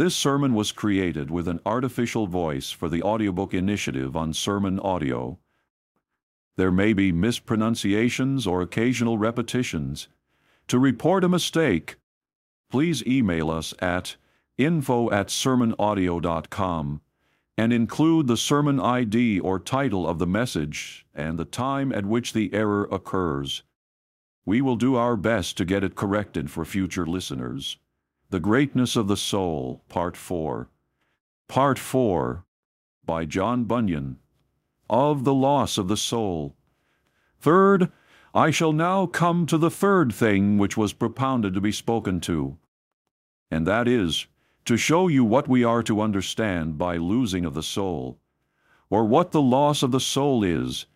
This sermon was created with an artificial voice for the audiobook initiative on SermonAudio. There may be mispronunciations or occasional repetitions. To report a mistake, please email us at info at sermonaudio.com and include the sermon ID or title of the message and the time at which the error occurs. We will do our best to get it corrected for future listeners. The Greatness of the Soul, Part 4. Part 4 by John Bunyan. Of the Loss of the Soul. Third, I shall now come to the third thing which was propounded to be spoken to, and that is, to show you what we are to understand by losing of the soul, or what the loss of the soul is.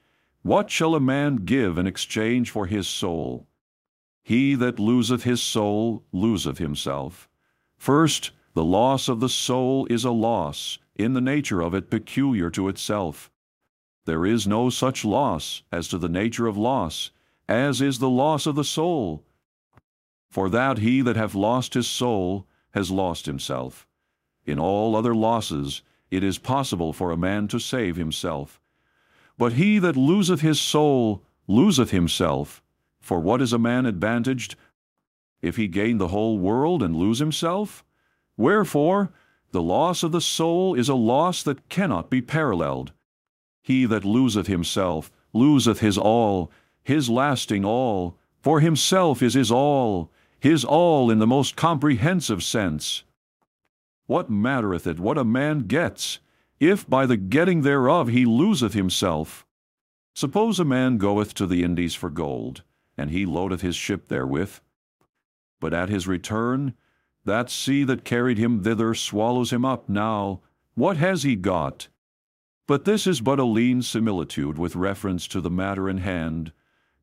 What shall a man give in exchange for his soul? He that loseth his soul loseth himself. First, the loss of the soul is a loss, in the nature of it peculiar to itself. There is no such loss as to the nature of loss, as is the loss of the soul. For that he that hath lost his soul has lost himself. In all other losses it is possible for a man to save himself. But he that loseth his soul loseth himself. For what is a man advantaged if he gain the whole world and lose himself? Wherefore, the loss of the soul is a loss that cannot be paralleled. He that loseth himself loseth his all, his lasting all, for himself is his all, his all in the most comprehensive sense. What mattereth it what a man gets, if by the getting thereof he loseth himself? Suppose a man goeth to the Indies for gold, and he loadeth his ship therewith. But at his return, that sea that carried him thither swallows him up now. What has he got? But this is but a lean similitude with reference to the matter in hand,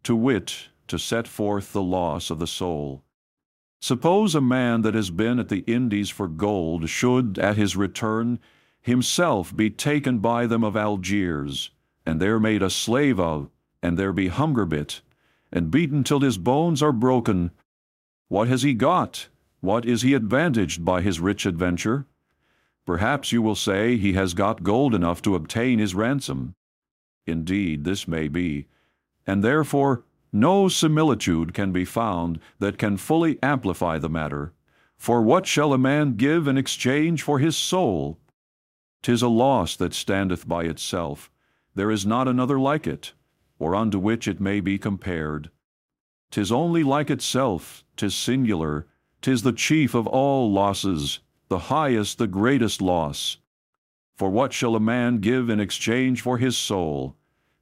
to wit, to set forth the loss of the soul. Suppose a man that has been at the Indies for gold should, at his return, himself be taken by them of Algiers, and there made a slave of, and there be hunger bit, and beaten till his bones are broken. What has he got? What is he advantaged by his rich adventure? Perhaps you will say he has got gold enough to obtain his ransom. Indeed, this may be, and therefore no similitude can be found that can fully amplify the matter. For what shall a man give in exchange for his soul? 'Tis a loss that standeth by itself. There is not another like it, or unto which it may be compared. Tis only like itself, tis singular, tis the chief of all losses the highest, the greatest loss. For what shall a man give in exchange for his soul?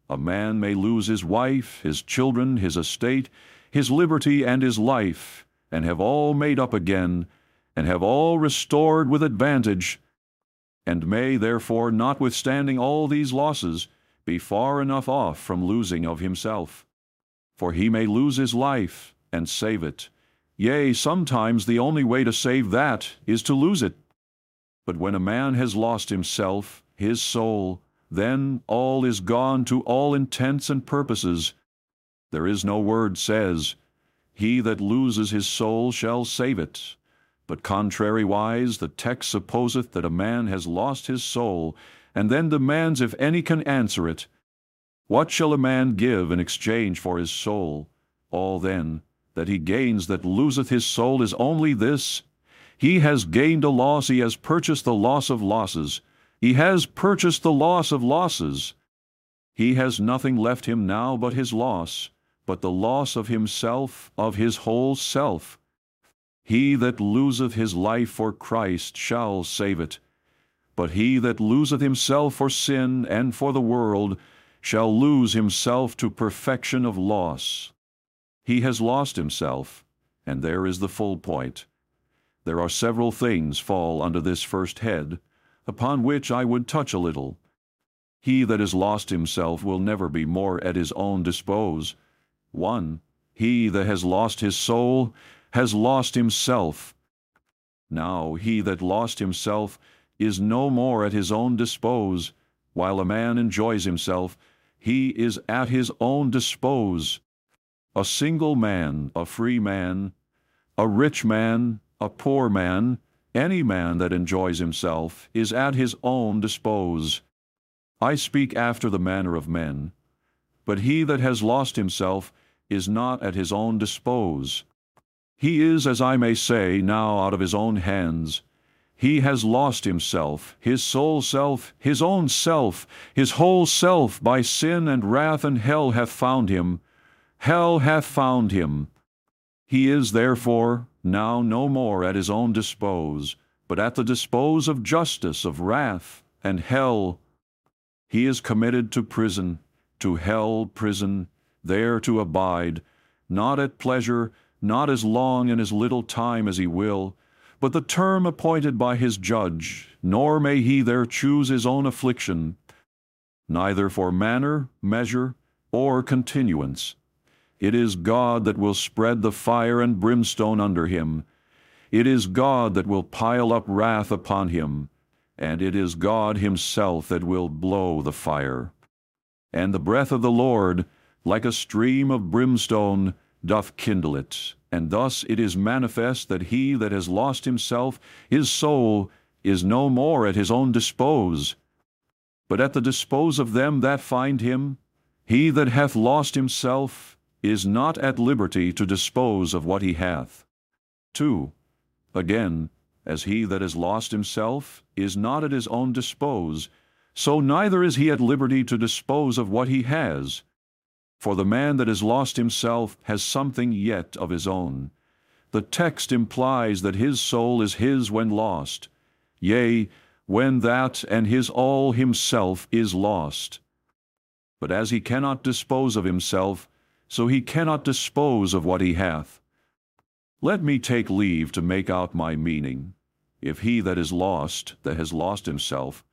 A man may lose his wife, his children, his estate, his liberty, and his life, and have all made up again, and have all restored with advantage, and may, therefore, notwithstanding all these losses, be far enough off from losing of himself. For he may lose his life, and save it, Yea, sometimes the only way to save that is to lose it. But when a man has lost himself, his soul, then all is gone to all intents and purposes. There is no word says, He that loses his soul shall save it. But contrariwise, the text supposeth that a man has lost his soul, and then demands if any can answer it. What shall a man give in exchange for his soul? All then that he gains that loseth his soul is only this he has gained a loss, he has purchased the loss of losses, he has purchased the loss of losses. He has nothing left him now but his loss, but the loss of himself, of his whole self. He that loseth his life for Christ shall save it, but he that loseth himself for sin and for the world shall lose himself to perfection of loss. He has lost himself, and there is the full point. There are several things fall under this first head, upon which I would touch a little. He that has lost himself will never be more at his own dispose. 1. He that has lost his soul has lost himself. Now he that lost himself is no more at his own dispose. While a man enjoys himself, he is at his own dispose a single man, a free man, a rich man, a poor man, Any man that enjoys himself is at his own dispose. I speak after the manner of men. But he that has lost himself is not at his own dispose. He is, as I may say, now out of his own hands. He has lost himself, his sole self, his own self, his whole self by sin and wrath and hell hath found him. Hell hath found him. He is therefore now no more at his own dispose, but at the dispose of justice, of wrath, and hell. He is committed to prison, to hell prison, there to abide, not at pleasure, not as long and as little time as he will, but the term appointed by his judge, nor may he there choose his own affliction, neither for manner, measure, or continuance. It is God that will spread the fire and brimstone under him. It is God that will pile up wrath upon him, and it is God himself that will blow the fire. And the breath of the Lord, like a stream of brimstone, doth kindle it. And thus it is manifest that he that has lost himself, his soul, is no more at his own dispose, but at the dispose of them that find him. He that hath lost himself is not at liberty to dispose of what he hath. 2. Again, as he that has lost himself is not at his own dispose, so neither is he at liberty to dispose of what he has. For the man that has lost himself has something yet of his own. The text implies that his soul is his when lost, yea, when that and his all himself is lost. But as he cannot dispose of himself, so he cannot dispose of what he hath. Let me take leave to make out my meaning. If he that is lost, that has lost himself,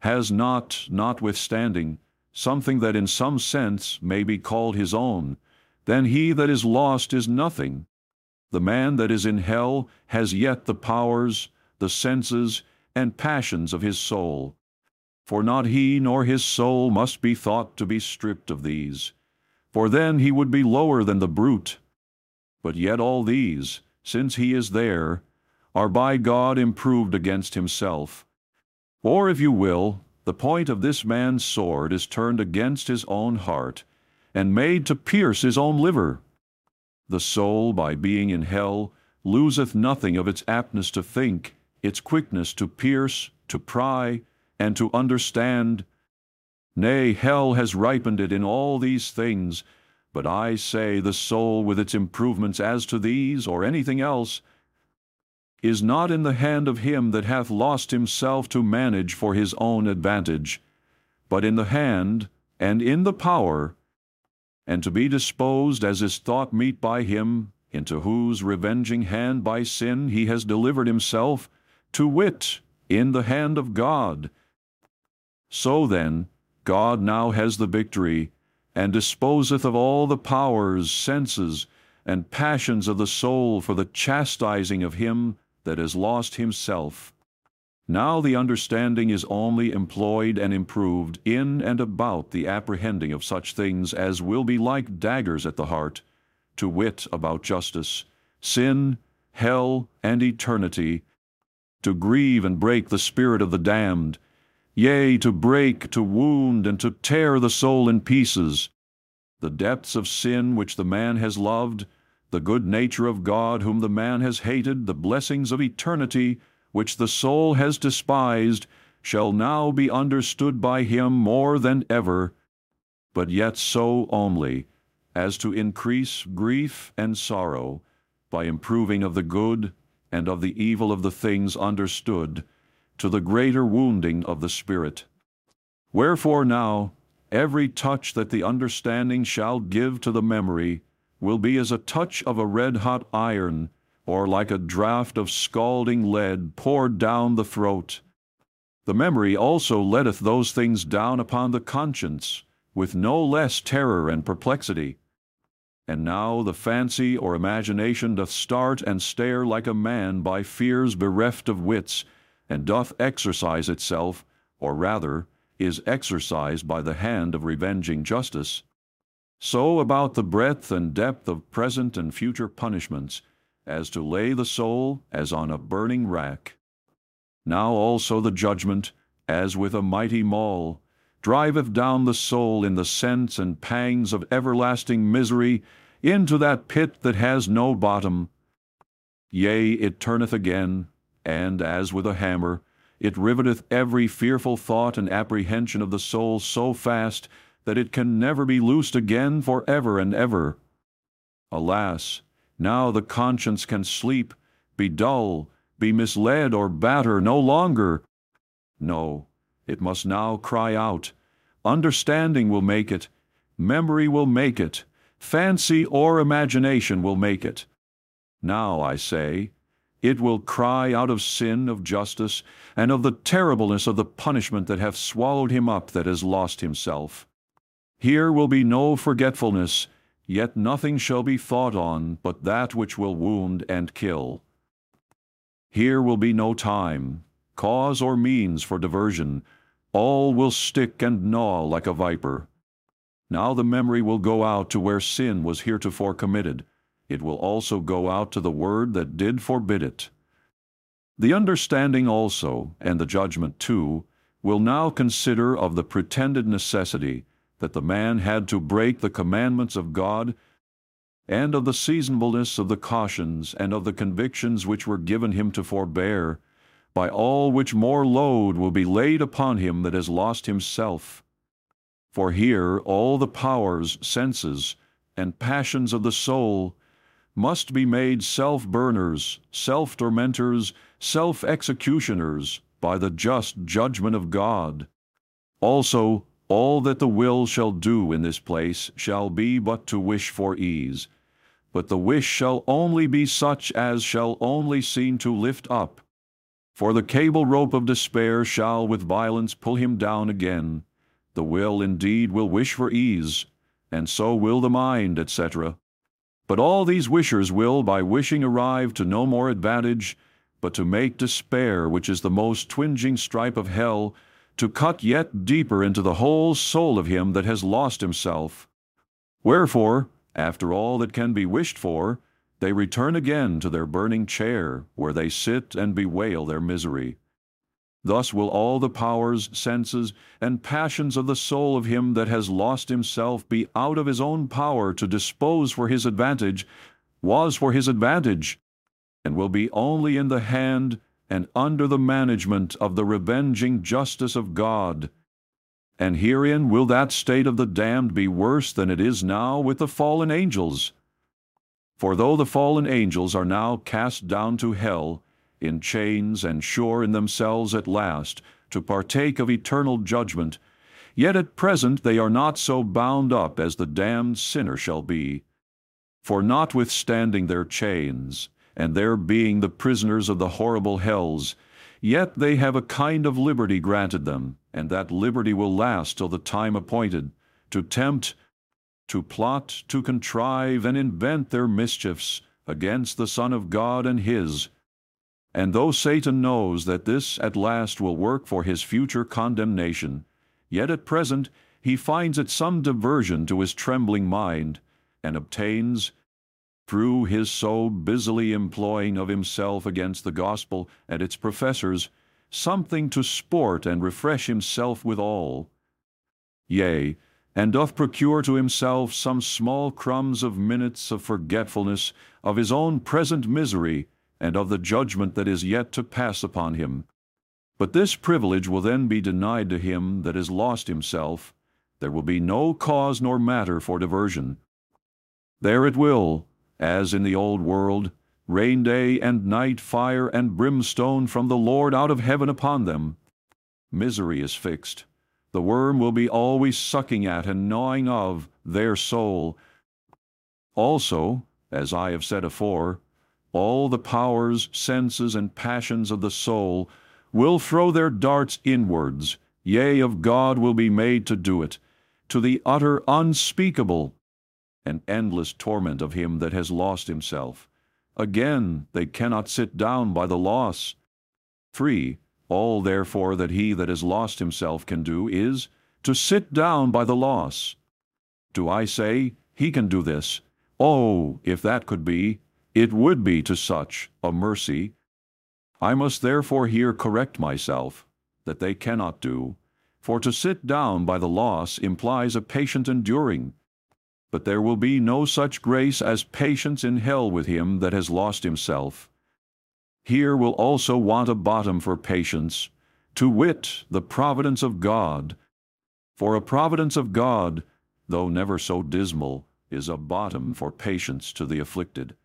has not, notwithstanding, something that in some sense may be called his own, then he that is lost is nothing. The man that is in hell has yet the powers, the senses, and passions of his soul. For not he nor his soul must be thought to be stripped of these, for then he would be lower than the brute. But yet all these, since he is there, are by God improved against himself. Or, if you will, the point of this man's sword is turned against his own heart, and made to pierce his own liver. The soul, by being in hell, loseth nothing of its aptness to think, its quickness to pierce, to pry, and to understand. Nay, hell has ripened it in all these things, but I say the soul with its improvements as to these or anything else is not in the hand of him that hath lost himself to manage for his own advantage, but in the hand and in the power, and to be disposed as is thought meet by him, into whose revenging hand by sin he has delivered himself, to wit, in the hand of God. So then, God now has the victory, and disposeth of all the powers, senses, and passions of the soul for the chastising of him that has lost himself. Now the understanding is only employed and improved in and about the apprehending of such things as will be like daggers at the heart, to wit about justice, sin, hell, and eternity, to grieve and break the spirit of the damned, yea, to break, to wound, and to tear the soul in pieces, the depths of sin which the man has loved, the good nature of God whom the man has hated, the blessings of eternity which the soul has despised, shall now be understood by him more than ever, but yet so only, as to increase grief and sorrow, by improving of the good and of the evil of the things understood, to the greater wounding of the spirit. Wherefore now, every touch that the understanding shall give to the memory, will be as a touch of a red hot iron, or like a draught of scalding lead poured down the throat. The memory also letteth those things down upon the conscience, with no less terror and perplexity. And now the fancy or imagination doth start and stare like a man by fears bereft of wits, and doth exercise itself, or rather, is exercised by the hand of revenging justice, so about the breadth and depth of present and future punishments, as to lay the soul as on a burning rack. Now also the judgment, as with a mighty maul, driveth down the soul in the sense and pangs of everlasting misery into that pit that has no bottom. Yea, it turneth again, and, as with a hammer, it riveteth every fearful thought and apprehension of the soul so fast that it can never be loosed again for ever and ever. Alas, now the conscience can sleep, be dull, be misled, or batter no longer. No, it must now cry out. Understanding will make it, memory will make it, fancy or imagination will make it. Now, I say, it will cry out of sin, of justice, and of the terribleness of the punishment that hath swallowed him up that has lost himself. Here will be no forgetfulness, yet nothing shall be thought on but that which will wound and kill. Here will be no time, cause or means for diversion. All will stick and gnaw like a viper. Now the memory will go out to where sin was heretofore committed, it will also go out to the word that did forbid it. The understanding also, and the judgment too, will now consider of the pretended necessity that the man had to break the commandments of God, and of the seasonableness of the cautions and of the convictions which were given him to forbear, by all which more load will be laid upon him that has lost himself. For here all the powers, senses, and passions of the soul must be made self burners, self tormentors, self executioners by the just judgment of God. Also, all that the will shall do in this place shall be but to wish for ease, but the wish shall only be such as shall only seem to lift up. For the cable rope of despair shall with violence pull him down again. The will indeed will wish for ease, and so will the mind, etc. But all these wishers will by wishing arrive to no more advantage, but to make despair, which is the most twinging stripe of hell, to cut yet deeper into the whole soul of him that has lost himself. Wherefore, after all that can be wished for, they return again to their burning chair, where they sit and bewail their misery. Thus will all the powers, senses, and passions of the soul of him that has lost himself be out of his own power to dispose for his advantage, was for his advantage, and will be only in the hand and under the management of the revenging justice of God. And herein will that state of the damned be worse than it is now with the fallen angels. For though the fallen angels are now cast down to hell, in chains and sure in themselves at last to partake of eternal judgment, yet at present they are not so bound up as the damned sinner shall be. For notwithstanding their chains, and their being the prisoners of the horrible hells, yet they have a kind of liberty granted them, and that liberty will last till the time appointed, to tempt, to plot, to contrive, and invent their mischiefs against the Son of God and His, and though Satan knows that this at last will work for his future condemnation, yet at present he finds it some diversion to his trembling mind, and obtains, through his so busily employing of himself against the gospel and its professors, something to sport and refresh himself withal. Yea, and doth procure to himself some small crumbs of minutes of forgetfulness of his own present misery, and of the judgment that is yet to pass upon him. But this privilege will then be denied to him that has lost himself. There will be no cause nor matter for diversion. There it will, as in the old world, rain day and night fire and brimstone from the Lord out of heaven upon them. Misery is fixed. The worm will be always sucking at and gnawing of their soul. Also, as I have said afore, all the powers, senses, and passions of the soul will throw their darts inwards, yea, of God will be made to do it, to the utter unspeakable and endless torment of him that has lost himself. Again, they cannot sit down by the loss. 3. All therefore that he that has lost himself can do is to sit down by the loss. Do I say, he can do this? Oh, if that could be, it would be to such a mercy I must therefore here correct myself, that they cannot do. For to sit down by the loss implies a patient enduring. But there will be no such grace as patience in hell with him that has lost himself. Here will also want a bottom for patience, to wit, the providence of God. For a providence of God, though never so dismal, is a bottom for patience to the afflicted.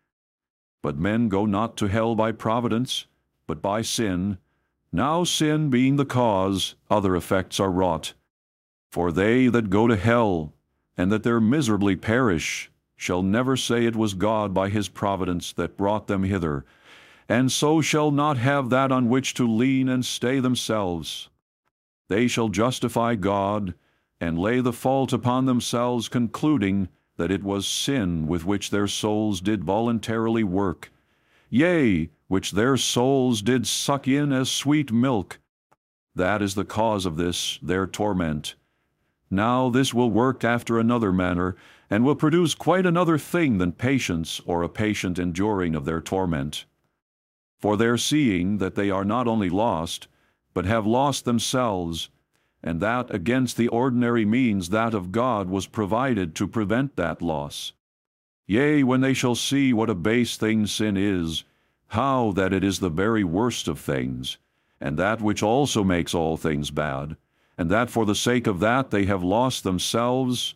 But men go not to hell by providence, but by sin, now sin being the cause, other effects are wrought. For they that go to hell, and that there miserably perish, shall never say it was God by his providence that brought them hither, and so shall not have that on which to lean and stay themselves. They shall justify God, and lay the fault upon themselves, concluding that it was sin with which their souls did voluntarily work, yea, which their souls did suck in as sweet milk. That is the cause of this their torment. Now this will work after another manner, and will produce quite another thing than patience or a patient enduring of their torment. For their seeing that they are not only lost, but have lost themselves, and that against the ordinary means that of God was provided to prevent that loss. Yea, when they shall see what a base thing sin is, how that it is the very worst of things, and that which also makes all things bad, and that for the sake of that they have lost themselves,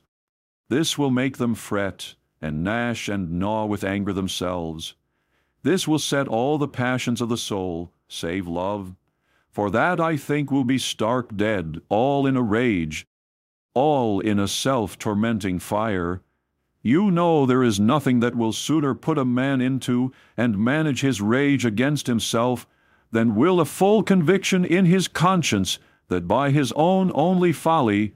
this will make them fret, and gnash and gnaw with anger themselves. This will set all the passions of the soul, save love. For that I think will be stark dead, all in a rage, all in a self tormenting fire, you know there is nothing that will sooner put a man into and manage his rage against himself than will a full conviction in his conscience that by his own only folly,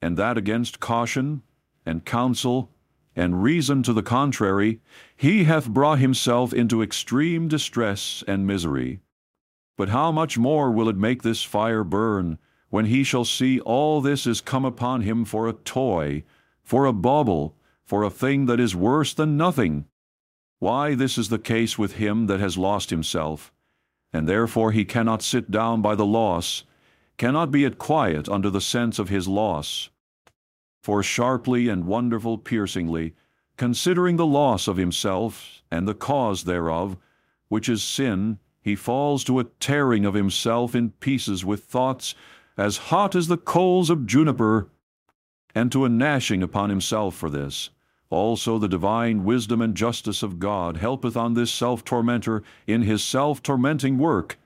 and that against caution and counsel and reason to the contrary, he hath brought himself into extreme distress and misery. But how much more will it make this fire burn, when he shall see all this is come upon him for a toy, for a bauble, for a thing that is worse than nothing. Why, this is the case with him that has lost himself, and therefore he cannot sit down by the loss, cannot be at quiet under the sense of his loss. For sharply and wonderful piercingly, considering the loss of himself and the cause thereof, which is sin, he falls to a tearing of himself in pieces with thoughts as hot as the coals of juniper, and to a gnashing upon himself for this. Also the divine wisdom and justice of God helpeth on this self-tormentor in his self-tormenting work,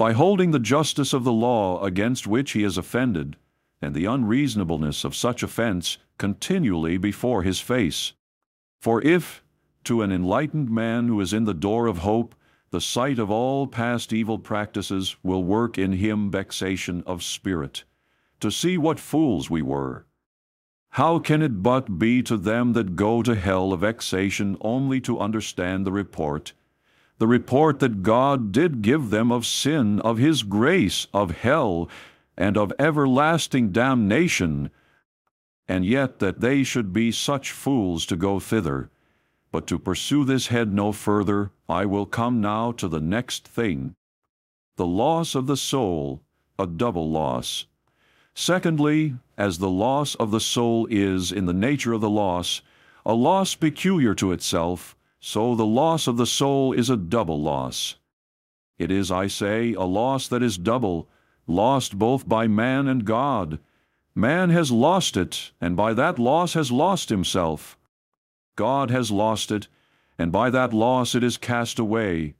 by holding the justice of the law against which he is offended, and the unreasonableness of such offense continually before his face. For if, to an enlightened man who is in the door of hope, the sight of all past evil practices will work in him vexation of spirit, to see what fools we were, how can it but be to them that go to hell a vexation only to understand the report, the report that God did give them of sin, of His grace, of hell, and of everlasting damnation, and yet that they should be such fools to go thither. But to pursue this head no further, I will come now to the next thing. The loss of the soul, a double loss. Secondly, as the loss of the soul is, in the nature of the loss, a loss peculiar to itself, so the loss of the soul is a double loss. It is, I say, a loss that is double, lost both by man and God. Man has lost it, and by that loss has lost himself. God has lost it, and by that loss it is cast away.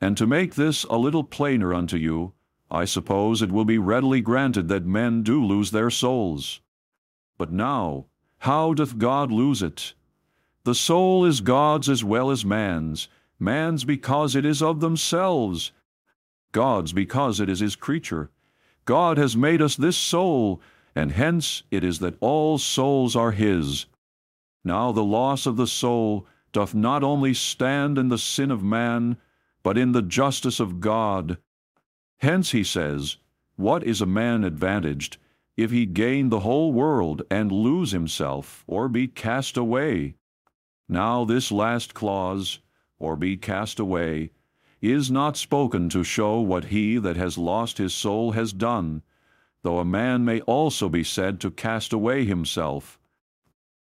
And to make this a little plainer unto you, I suppose it will be readily granted that men do lose their souls. But now, how doth God lose it? The soul is God's as well as man's, man's because it is of themselves, God's because it is his creature. God has made us this soul, and hence it is that all souls are his. Now the loss of the soul doth not only stand in the sin of man, but in the justice of God, Hence, he says, what is a man advantaged if he gain the whole world and lose himself, or be cast away? Now, this last clause, or be cast away, is not spoken to show what he that has lost his soul has done, though a man may also be said to cast away himself,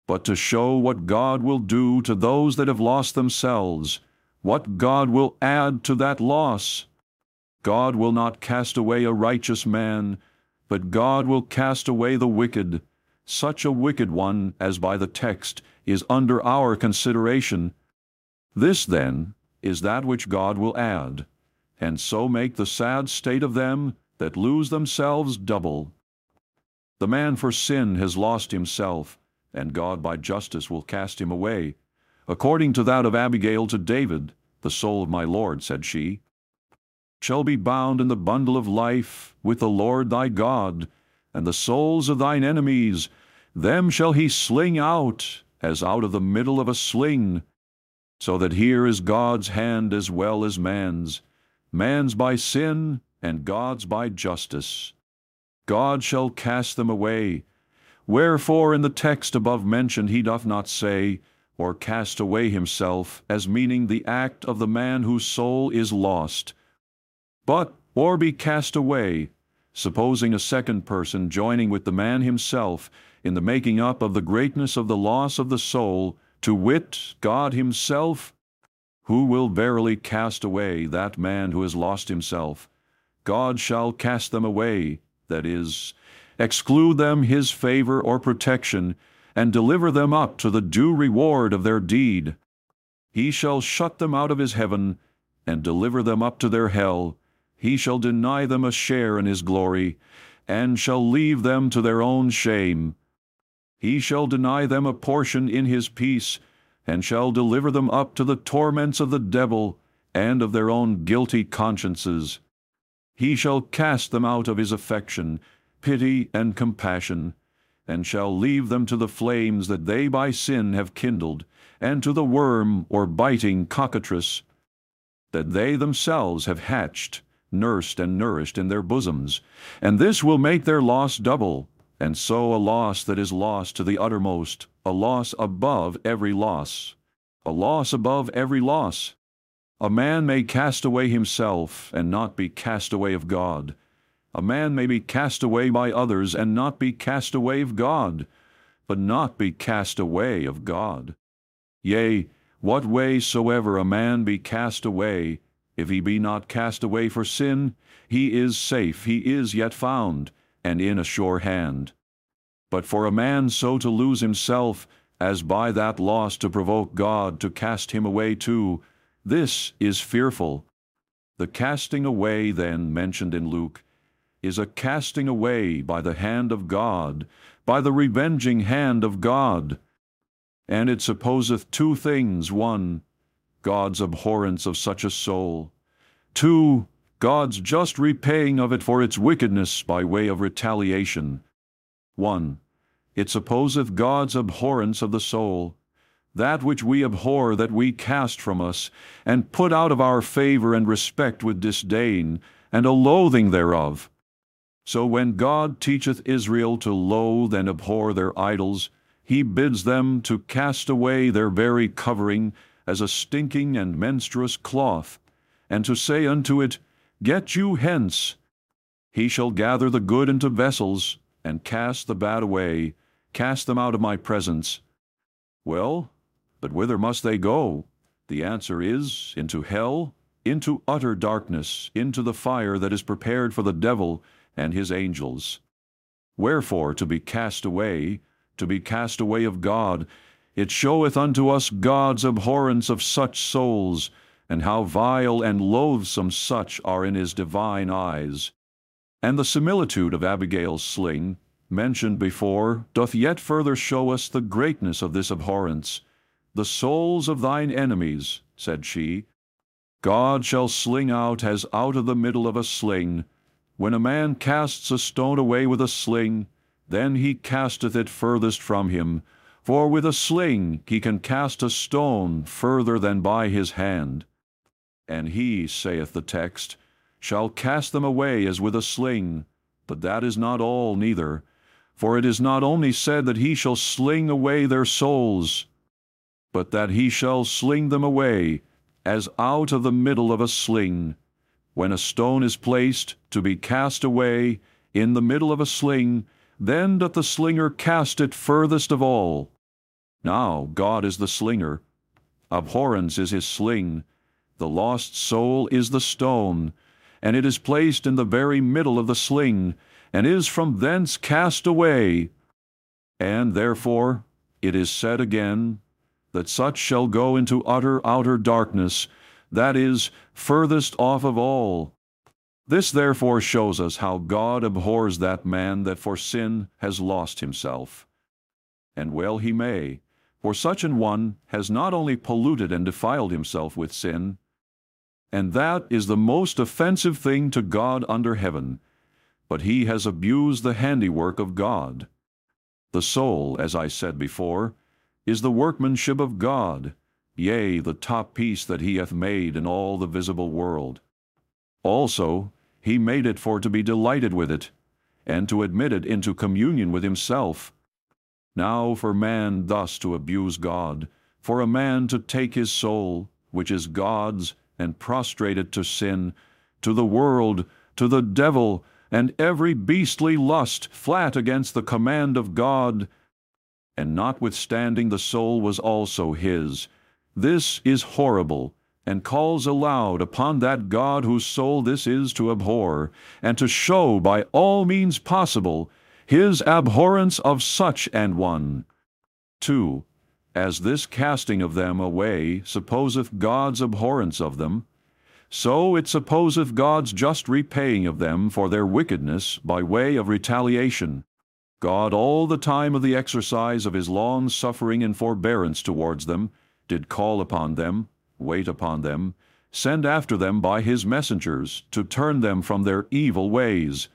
but to show what God will do to those that have lost themselves, what God will add to that loss. God will not cast away a righteous man, but God will cast away the wicked, such a wicked one as by the text is under our consideration. This, then, is that which God will add, and so make the sad state of them that lose themselves double. The man for sin has lost himself, and God by justice will cast him away. According to that of Abigail to David, the soul of my Lord, said she, shall be bound in the bundle of life with the Lord thy God, and the souls of thine enemies, them shall he sling out, as out of the middle of a sling, so that here is God's hand as well as man's, man's by sin, and God's by justice. God shall cast them away. Wherefore in the text above mentioned he doth not say, or cast away himself, as meaning the act of the man whose soul is lost, but or be cast away, supposing a second person joining with the man himself in the making up of the greatness of the loss of the soul, to wit, God himself, who will verily cast away that man who has lost himself. God shall cast them away, that is, exclude them his favor or protection, and deliver them up to the due reward of their deed. He shall shut them out of his heaven, and deliver them up to their hell. He shall deny them a share in his glory, and shall leave them to their own shame. He shall deny them a portion in his peace, and shall deliver them up to the torments of the devil, and of their own guilty consciences. He shall cast them out of his affection, pity, and compassion, and shall leave them to the flames that they by sin have kindled, and to the worm or biting cockatrice that they themselves have hatched, nursed, and nourished in their bosoms. And this will make their loss double, and so a loss that is lost to the uttermost, a loss above every loss, a loss above every loss. A man may cast away himself, and not be cast away of God. A man may be cast away by others, and not be cast away of God, but not be cast away of God. Yea, what way soever a man be cast away, if he be not cast away for sin, he is safe, he is yet found, and in a sure hand. But for a man so to lose himself, as by that loss to provoke God to cast him away too, this is fearful. The casting away, then, mentioned in Luke, is a casting away by the hand of God, by the revenging hand of God. And it supposeth two things one, God's abhorrence of such a soul, two, God's just repaying of it for its wickedness by way of retaliation. 1. It supposeth God's abhorrence of the soul, that which we abhor that we cast from us, and put out of our favor and respect with disdain, and a loathing thereof. So when God teacheth Israel to loathe and abhor their idols, he bids them to cast away their very covering as a stinking and menstruous cloth, and to say unto it, Get you hence. He shall gather the good into vessels, and cast the bad away, cast them out of my presence. Well, but whither must they go? The answer is, into hell, into utter darkness, into the fire that is prepared for the devil and his angels. Wherefore, to be cast away, to be cast away of God, it showeth unto us God's abhorrence of such souls, and how vile and loathsome such are in his divine eyes. And the similitude of Abigail's sling, mentioned before, doth yet further show us the greatness of this abhorrence. The souls of thine enemies, said she, God shall sling out as out of the middle of a sling. When a man casts a stone away with a sling, then he casteth it furthest from him, for with a sling he can cast a stone further than by his hand. And he, saith the text, shall cast them away as with a sling. But that is not all neither. For it is not only said that he shall sling away their souls, but that he shall sling them away, as out of the middle of a sling. When a stone is placed to be cast away in the middle of a sling, then doth the slinger cast it furthest of all. Now God is the slinger. Abhorrence is his sling. The lost soul is the stone, and it is placed in the very middle of the sling, and is from thence cast away. And therefore it is said again, that such shall go into utter outer darkness, that is, furthest off of all. This therefore shows us how God abhors that man that for sin has lost himself. And well he may, for such an one has not only polluted and defiled himself with sin, and that is the most offensive thing to God under heaven, but he has abused the handiwork of God. The soul, as I said before, is the workmanship of God, yea, the top piece that he hath made in all the visible world. Also, he made it for to be delighted with it, and to admit it into communion with himself. Now for man thus to abuse God, for a man to take his soul, which is God's, and prostrated to sin, to the world, to the devil, and every beastly lust flat against the command of God, and notwithstanding the soul was also his. This is horrible, and calls aloud upon that God whose soul this is to abhor, and to show by all means possible his abhorrence of such an one. 2. As this casting of them away supposeth God's abhorrence of them, so it supposeth God's just repaying of them for their wickedness by way of retaliation. God all the time of the exercise of his long suffering and forbearance towards them did call upon them, wait upon them, send after them by his messengers, to turn them from their evil ways.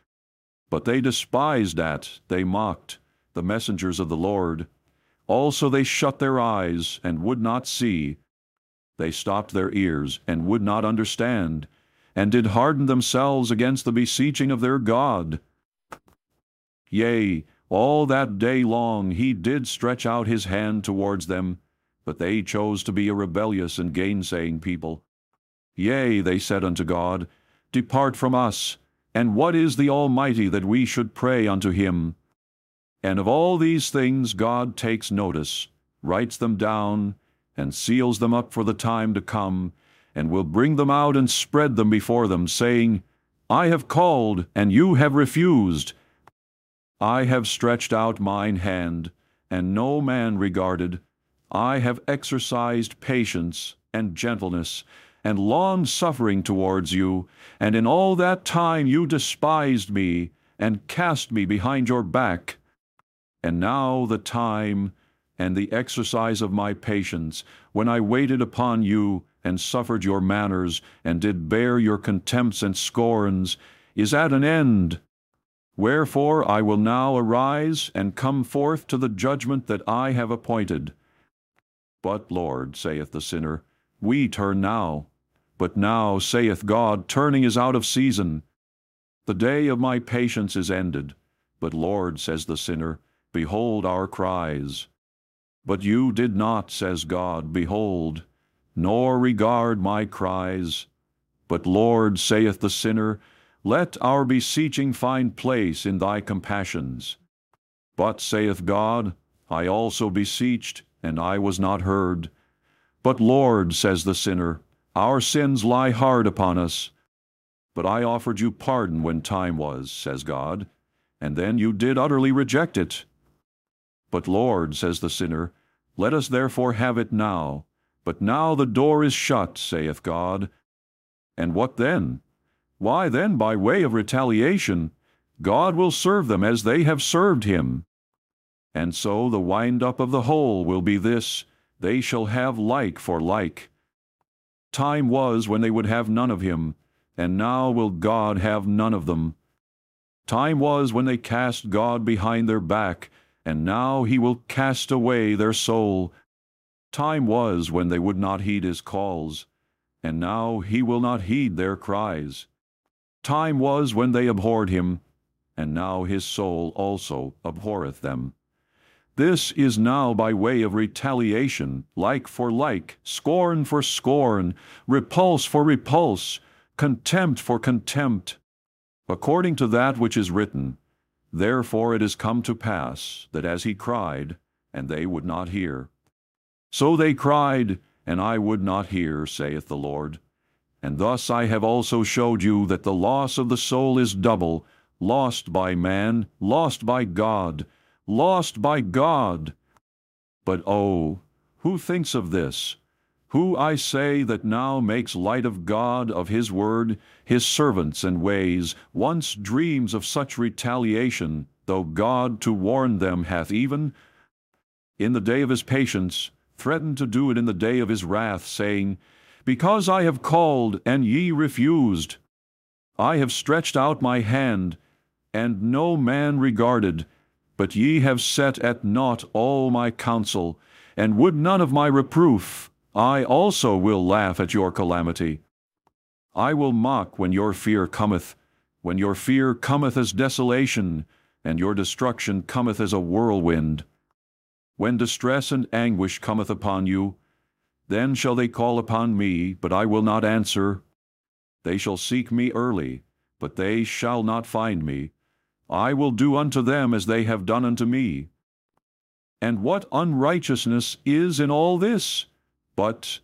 But they despised at, they mocked, the messengers of the Lord. Also they shut their eyes, and would not see. They stopped their ears, and would not understand, and did harden themselves against the beseeching of their God. Yea, all that day long he did stretch out his hand towards them, but they chose to be a rebellious and gainsaying people. Yea, they said unto God, Depart from us, and what is the Almighty that we should pray unto him? And of all these things God takes notice, writes them down, and seals them up for the time to come, and will bring them out and spread them before them, saying, I have called, and you have refused, I have stretched out mine hand, and no man regarded. I have exercised patience and gentleness and long suffering towards you, and in all that time you despised me and cast me behind your back. And now the time and the exercise of my patience, when I waited upon you and suffered your manners, and did bear your contempts and scorns, is at an end. Wherefore I will now arise and come forth to the judgment that I have appointed. But, Lord, saith the sinner, we turn now. But now, saith God, turning is out of season. The day of my patience is ended. But, Lord, says the sinner, behold our cries. But you did not, says God, behold, nor regard my cries. But, Lord, saith the sinner, let our beseeching find place in thy compassions. But, saith God, I also beseeched, and I was not heard. But, Lord, says the sinner, our sins lie hard upon us. But I offered you pardon when time was, says God, and then you did utterly reject it. But, Lord, says the sinner, let us therefore have it now. But now the door is shut, saith God. And what then? Why then, by way of retaliation, God will serve them as they have served him. And so the wind up of the whole will be this they shall have like for like. Time was when they would have none of him, and now will God have none of them. Time was when they cast God behind their back, and now he will cast away their soul. Time was when they would not heed his calls, and now he will not heed their cries. Time was when they abhorred him, and now his soul also abhorreth them. This is now by way of retaliation, like for like, scorn for scorn, repulse for repulse, contempt for contempt. According to that which is written, Therefore it is come to pass, that as he cried, and they would not hear. So they cried, and I would not hear, saith the Lord. And thus I have also showed you that the loss of the soul is double, lost by man, lost by God, lost by God. But oh, who thinks of this? Who, I say, that now makes light of God, of His word, His servants and ways, once dreams of such retaliation, though God to warn them hath even, in the day of His patience, threatened to do it in the day of His wrath, saying, Because I have called, and ye refused. I have stretched out my hand, and no man regarded, but ye have set at naught all my counsel, and would none of my reproof. I also will laugh at your calamity. I will mock when your fear cometh, when your fear cometh as desolation, and your destruction cometh as a whirlwind. When distress and anguish cometh upon you, then shall they call upon me, but I will not answer. They shall seek me early, but they shall not find me. I will do unto them as they have done unto me. And what unrighteousness is in all this? But